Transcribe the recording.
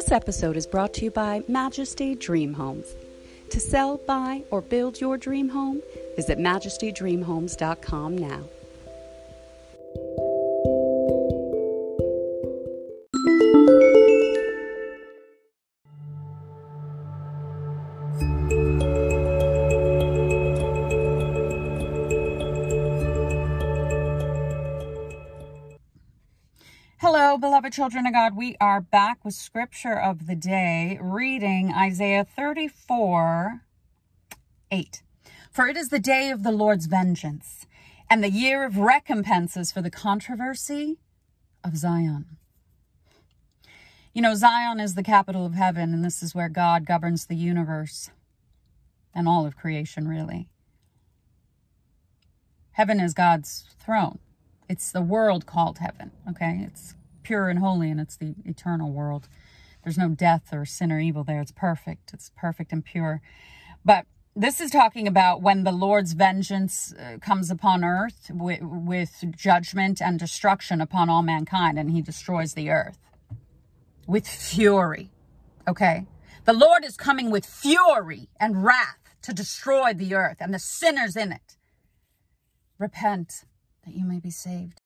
This episode is brought to you by Majesty Dream Homes. To sell, buy, or build your dream home, visit majestydreamhomes.com now. Hello, beloved children of God. We are back with scripture of the day, reading Isaiah 34 8. For it is the day of the Lord's vengeance and the year of recompenses for the controversy of Zion. You know, Zion is the capital of heaven, and this is where God governs the universe and all of creation, really. Heaven is God's throne. It's the world called heaven, okay? It's pure and holy, and it's the eternal world. There's no death or sin or evil there. It's perfect. It's perfect and pure. But this is talking about when the Lord's vengeance uh, comes upon earth with, with judgment and destruction upon all mankind, and he destroys the earth with fury. Okay? The Lord is coming with fury and wrath to destroy the earth and the sinners in it. Repent that you may be saved.